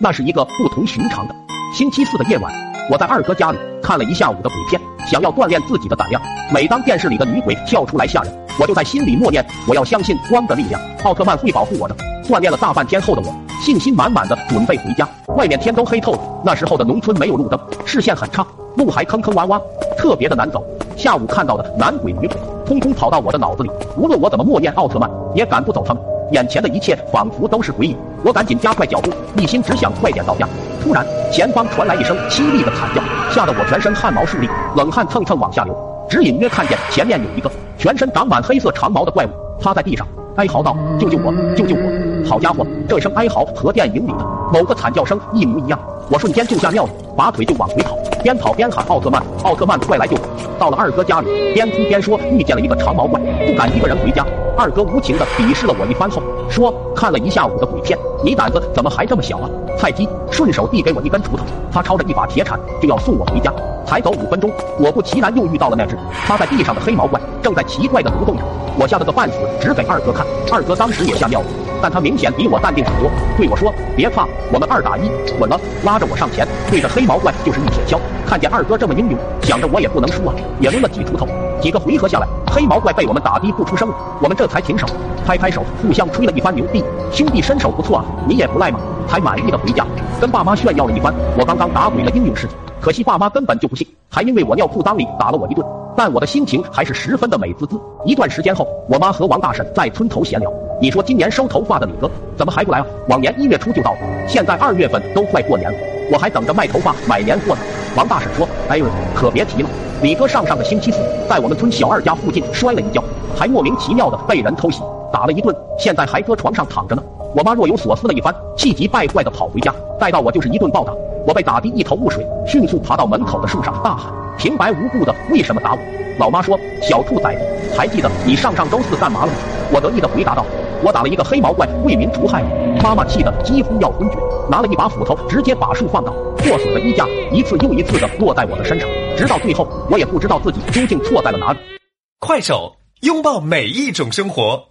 那是一个不同寻常的星期四的夜晚，我在二哥家里看了一下午的鬼片，想要锻炼自己的胆量。每当电视里的女鬼跳出来吓人，我就在心里默念：我要相信光的力量，奥特曼会保护我的。锻炼了大半天后的我，信心满满的准备回家。外面天都黑透了，那时候的农村没有路灯，视线很差，路还坑坑洼洼，特别的难走。下午看到的男鬼女鬼，通通跑到我的脑子里，无论我怎么默念奥特曼，也赶不走他们。眼前的一切仿佛都是鬼影，我赶紧加快脚步，一心只想快点到家。突然，前方传来一声凄厉的惨叫，吓得我全身汗毛竖立，冷汗蹭蹭往下流。只隐约看见前面有一个全身长满黑色长毛的怪物趴在地上，哀嚎道：“救救我！救救我！”好家伙，这声哀嚎和电影里的某个惨叫声一模一样。我瞬间就吓尿了，拔腿就往回跑，边跑边喊：“奥特曼，奥特曼，快来救我！”到了二哥家里，边哭边说遇见了一个长毛怪，不敢一个人回家。二哥无情的鄙视了我一番后，说：“看了一下午的鬼片，你胆子怎么还这么小啊？”菜鸡顺手递给我一根锄头，他抄着一把铁铲就要送我回家。才走五分钟，果不其然又遇到了那只趴在地上的黑毛怪，正在奇怪的蠕动着。我吓得个半死，指给二哥看。二哥当时也吓尿了，但他明显比我淡定很多，对我说：“别怕，我们二打一，稳了。”拉着我上前，对着黑毛怪就是一铁锹。看见二哥这么英勇，想着我也不能输啊，也抡了几锄头。几个回合下来，黑毛怪被我们打的不出声了，我们这才停手，拍拍手，互相吹了一番牛逼。兄弟身手不错啊，你也不赖嘛。才满意的回家，跟爸妈炫耀了一番我刚刚打鬼了英勇事迹。可惜爸妈根本就不信，还因为我尿裤裆里打了我一顿。但我的心情还是十分的美滋滋。一段时间后，我妈和王大婶在村头闲聊：“你说今年收头发的李哥怎么还不来啊？往年一月初就到了，现在二月份都快过年了，我还等着卖头发买年货呢。”王大婶说：“哎呦，可别提了，李哥上上个星期四在我们村小二家附近摔了一跤，还莫名其妙的被人偷袭，打了一顿，现在还搁床上躺着呢。”我妈若有所思了一番，气急败坏的跑回家，待到我就是一顿暴打。我被打的一头雾水，迅速爬到门口的树上，大喊：“平白无故的，为什么打我？”老妈说：“小兔崽子，还记得你上上周四干嘛了吗？”我得意的回答道：“我打了一个黑毛怪，为民除害。”妈妈气得几乎要昏厥，拿了一把斧头，直接把树放倒。破损的衣架一次又一次的落在我的身上，直到最后，我也不知道自己究竟错在了哪里。快手，拥抱每一种生活。